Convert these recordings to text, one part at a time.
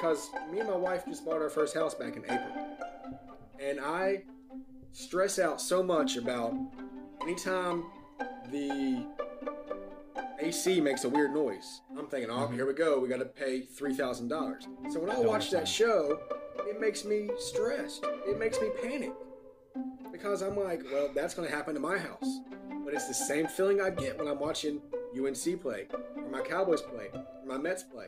because me and my wife just bought our first house back in April, and I stress out so much about anytime the AC makes a weird noise. I'm thinking, oh, mm-hmm. here we go. We got to pay three thousand dollars. So when I watch that show, it makes me stressed. It makes me panic because I'm like, well, that's going to happen to my house. But it's the same feeling I get when I'm watching UNC play, or my Cowboys play, or my Mets play.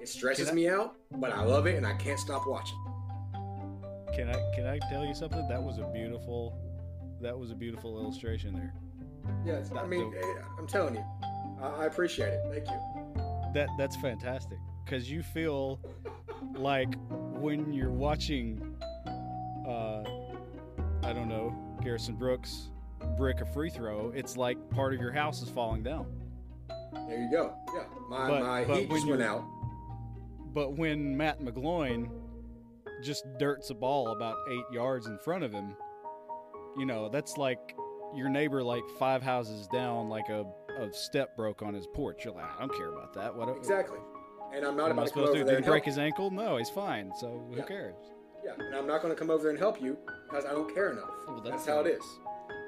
It stresses I- me out, but I love it and I can't stop watching. Can I can I tell you something? That was a beautiful that was a beautiful illustration there. Yes, I Not mean, the- eh, I'm telling you, I I appreciate it. Thank you. That that's fantastic because you feel like when you're watching, uh, I don't know, Garrison Brooks brick a free throw, it's like part of your house is falling down. There you go. Yeah, my But- my but heat just went out. But when Matt McGloin just dirts a ball about eight yards in front of him, you know that's like your neighbor like five houses down, like a, a step broke on his porch. You're like, I don't care about that. What Exactly. And I'm not am I about to supposed to do? Did he break help. his ankle? No, he's fine. So who Yeah. cares? Yeah, and I'm not going to come over there and help you because I don't care enough. Well, that's, that's how it is.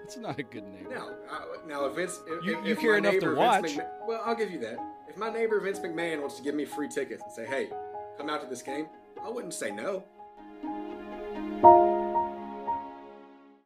It's not a good neighbor. Now, I, now if Vince, if, You- if, you care enough to neighbor watch. Well, I'll give you that. If my neighbor Vince McMahon wants to give me free tickets and say, "Hey, come out to this game," I wouldn't say no.